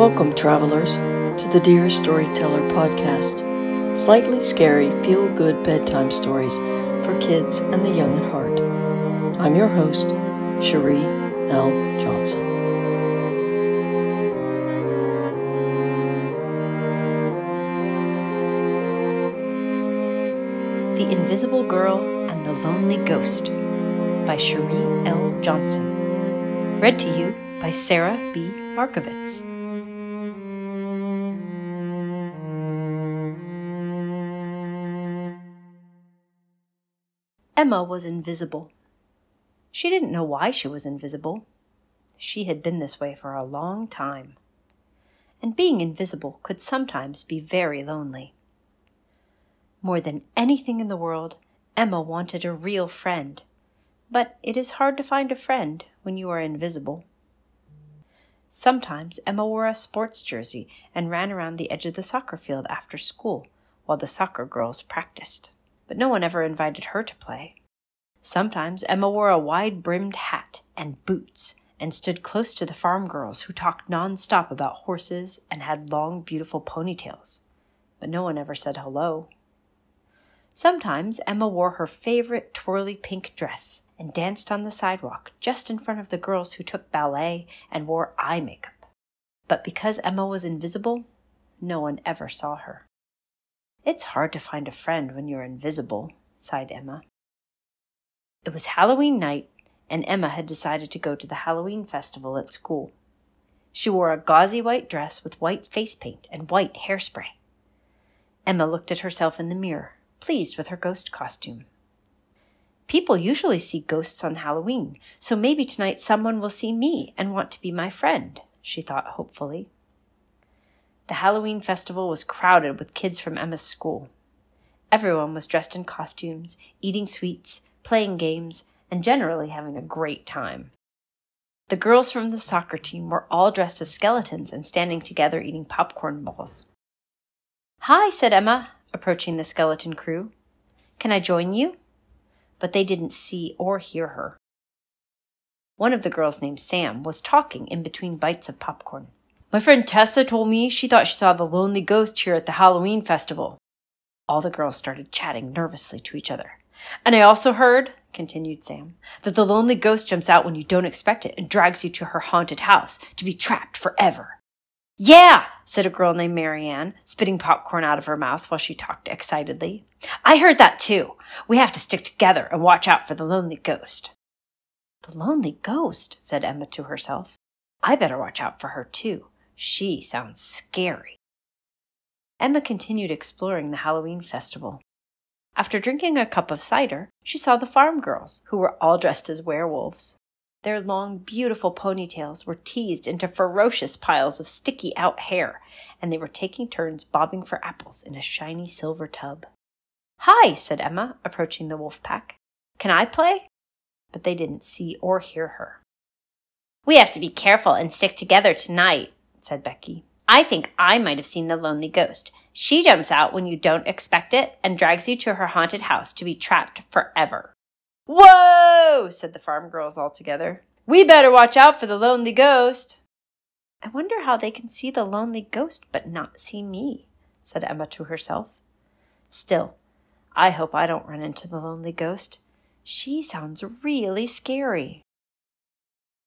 Welcome, travelers, to the Dear Storyteller podcast. Slightly scary, feel good bedtime stories for kids and the young at heart. I'm your host, Cherie L. Johnson. The Invisible Girl and the Lonely Ghost by Cheril Johnson. Read to you by Sarah B. Markovitz. Emma was invisible. She didn't know why she was invisible. She had been this way for a long time. And being invisible could sometimes be very lonely. More than anything in the world, Emma wanted a real friend. But it is hard to find a friend when you are invisible. Sometimes Emma wore a sports jersey and ran around the edge of the soccer field after school while the soccer girls practiced but no one ever invited her to play. Sometimes Emma wore a wide brimmed hat and boots and stood close to the farm girls who talked non-stop about horses and had long, beautiful ponytails, but no one ever said hello. Sometimes Emma wore her favorite twirly pink dress and danced on the sidewalk just in front of the girls who took ballet and wore eye makeup. But because Emma was invisible, no one ever saw her. It's hard to find a friend when you're invisible, sighed Emma. It was Halloween night, and Emma had decided to go to the Halloween festival at school. She wore a gauzy white dress with white face paint and white hairspray. Emma looked at herself in the mirror, pleased with her ghost costume. People usually see ghosts on Halloween, so maybe tonight someone will see me and want to be my friend, she thought hopefully. The Halloween festival was crowded with kids from Emma's school. Everyone was dressed in costumes, eating sweets, playing games, and generally having a great time. The girls from the soccer team were all dressed as skeletons and standing together eating popcorn balls. Hi, said Emma, approaching the skeleton crew. Can I join you? But they didn't see or hear her. One of the girls named Sam was talking in between bites of popcorn. My friend Tessa told me she thought she saw the lonely ghost here at the Halloween festival. All the girls started chatting nervously to each other. And I also heard, continued Sam, that the lonely ghost jumps out when you don't expect it and drags you to her haunted house to be trapped forever. Yeah, said a girl named Marianne, spitting popcorn out of her mouth while she talked excitedly. I heard that too. We have to stick together and watch out for the lonely ghost. The lonely ghost, said Emma to herself. I better watch out for her too. She sounds scary. Emma continued exploring the Halloween festival. After drinking a cup of cider, she saw the farm girls, who were all dressed as werewolves. Their long, beautiful ponytails were teased into ferocious piles of sticky out hair, and they were taking turns bobbing for apples in a shiny silver tub. Hi, said Emma, approaching the wolf pack. Can I play? But they didn't see or hear her. We have to be careful and stick together tonight, said Becky. I think I might have seen the lonely ghost. She jumps out when you don't expect it and drags you to her haunted house to be trapped forever. Whoa! said the farm girls all together. We better watch out for the lonely ghost. I wonder how they can see the lonely ghost but not see me, said Emma to herself. Still, I hope I don't run into the lonely ghost. She sounds really scary.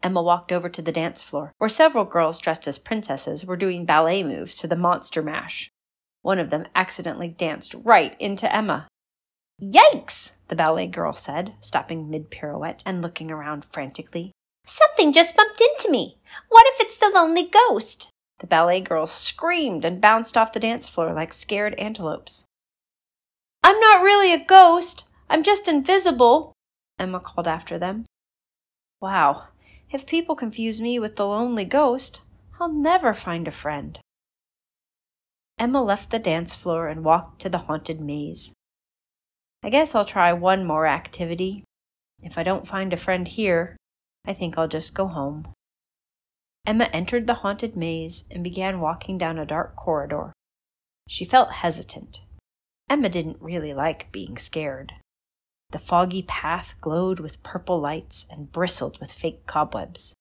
Emma walked over to the dance floor, where several girls dressed as princesses were doing ballet moves to the monster mash. One of them accidentally danced right into Emma. Yikes! the ballet girl said, stopping mid pirouette and looking around frantically. Something just bumped into me. What if it's the lonely ghost? The ballet girls screamed and bounced off the dance floor like scared antelopes. I'm not really a ghost. I'm just invisible, Emma called after them. Wow, if people confuse me with the lonely ghost, I'll never find a friend. Emma left the dance floor and walked to the haunted maze. I guess I'll try one more activity. If I don't find a friend here, I think I'll just go home. Emma entered the haunted maze and began walking down a dark corridor. She felt hesitant. Emma didn't really like being scared. The foggy path glowed with purple lights and bristled with fake cobwebs.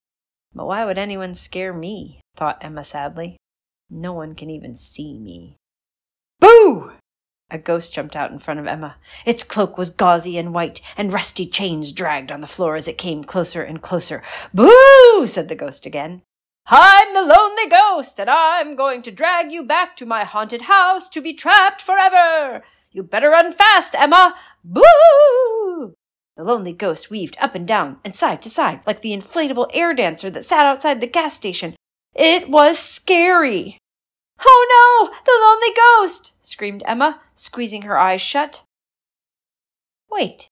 But why would anyone scare me? thought Emma sadly. No one can even see me. Boo! A ghost jumped out in front of Emma. Its cloak was gauzy and white, and rusty chains dragged on the floor as it came closer and closer. Boo! said the ghost again. I'm the lonely ghost, and I'm going to drag you back to my haunted house to be trapped forever. You better run fast, Emma. Boo! The lonely ghost weaved up and down and side to side like the inflatable air dancer that sat outside the gas station. It was scary. Oh no, the lonely ghost! screamed Emma, squeezing her eyes shut. Wait.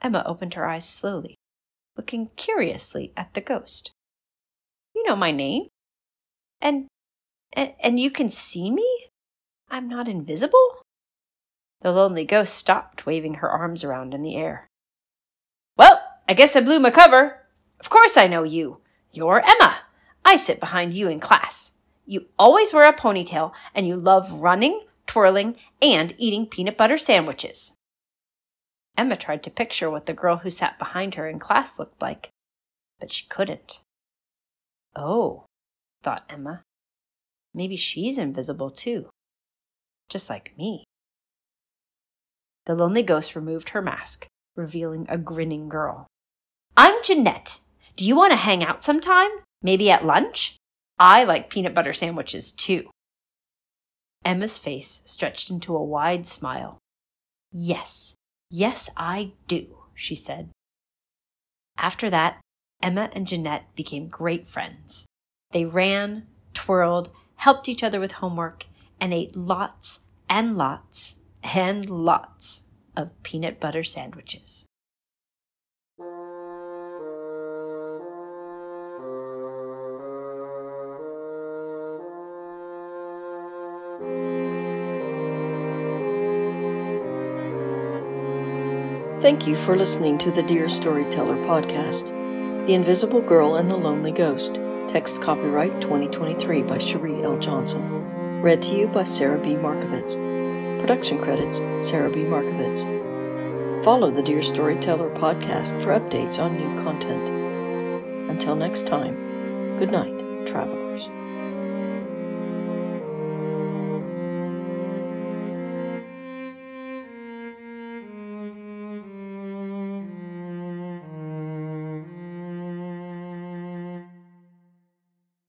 Emma opened her eyes slowly, looking curiously at the ghost. You know my name? And, and, and you can see me? I'm not invisible? The lonely ghost stopped, waving her arms around in the air. Well, I guess I blew my cover. Of course I know you. You're Emma. I sit behind you in class. You always wear a ponytail and you love running, twirling, and eating peanut butter sandwiches. Emma tried to picture what the girl who sat behind her in class looked like, but she couldn't. Oh, thought Emma. Maybe she's invisible too, just like me. The lonely ghost removed her mask, revealing a grinning girl. I'm Jeanette. Do you want to hang out sometime? Maybe at lunch? I like peanut butter sandwiches too. Emma's face stretched into a wide smile. Yes, yes, I do, she said. After that, Emma and Jeanette became great friends. They ran, twirled, helped each other with homework, and ate lots and lots and lots of peanut butter sandwiches. Thank you for listening to the Dear Storyteller podcast, The Invisible Girl and the Lonely Ghost. Text copyright 2023 by Cheril Johnson. Read to you by Sarah B. Markovitz. Production credits Sarah B. Markovitz. Follow the Dear Storyteller podcast for updates on new content. Until next time, good night, travelers.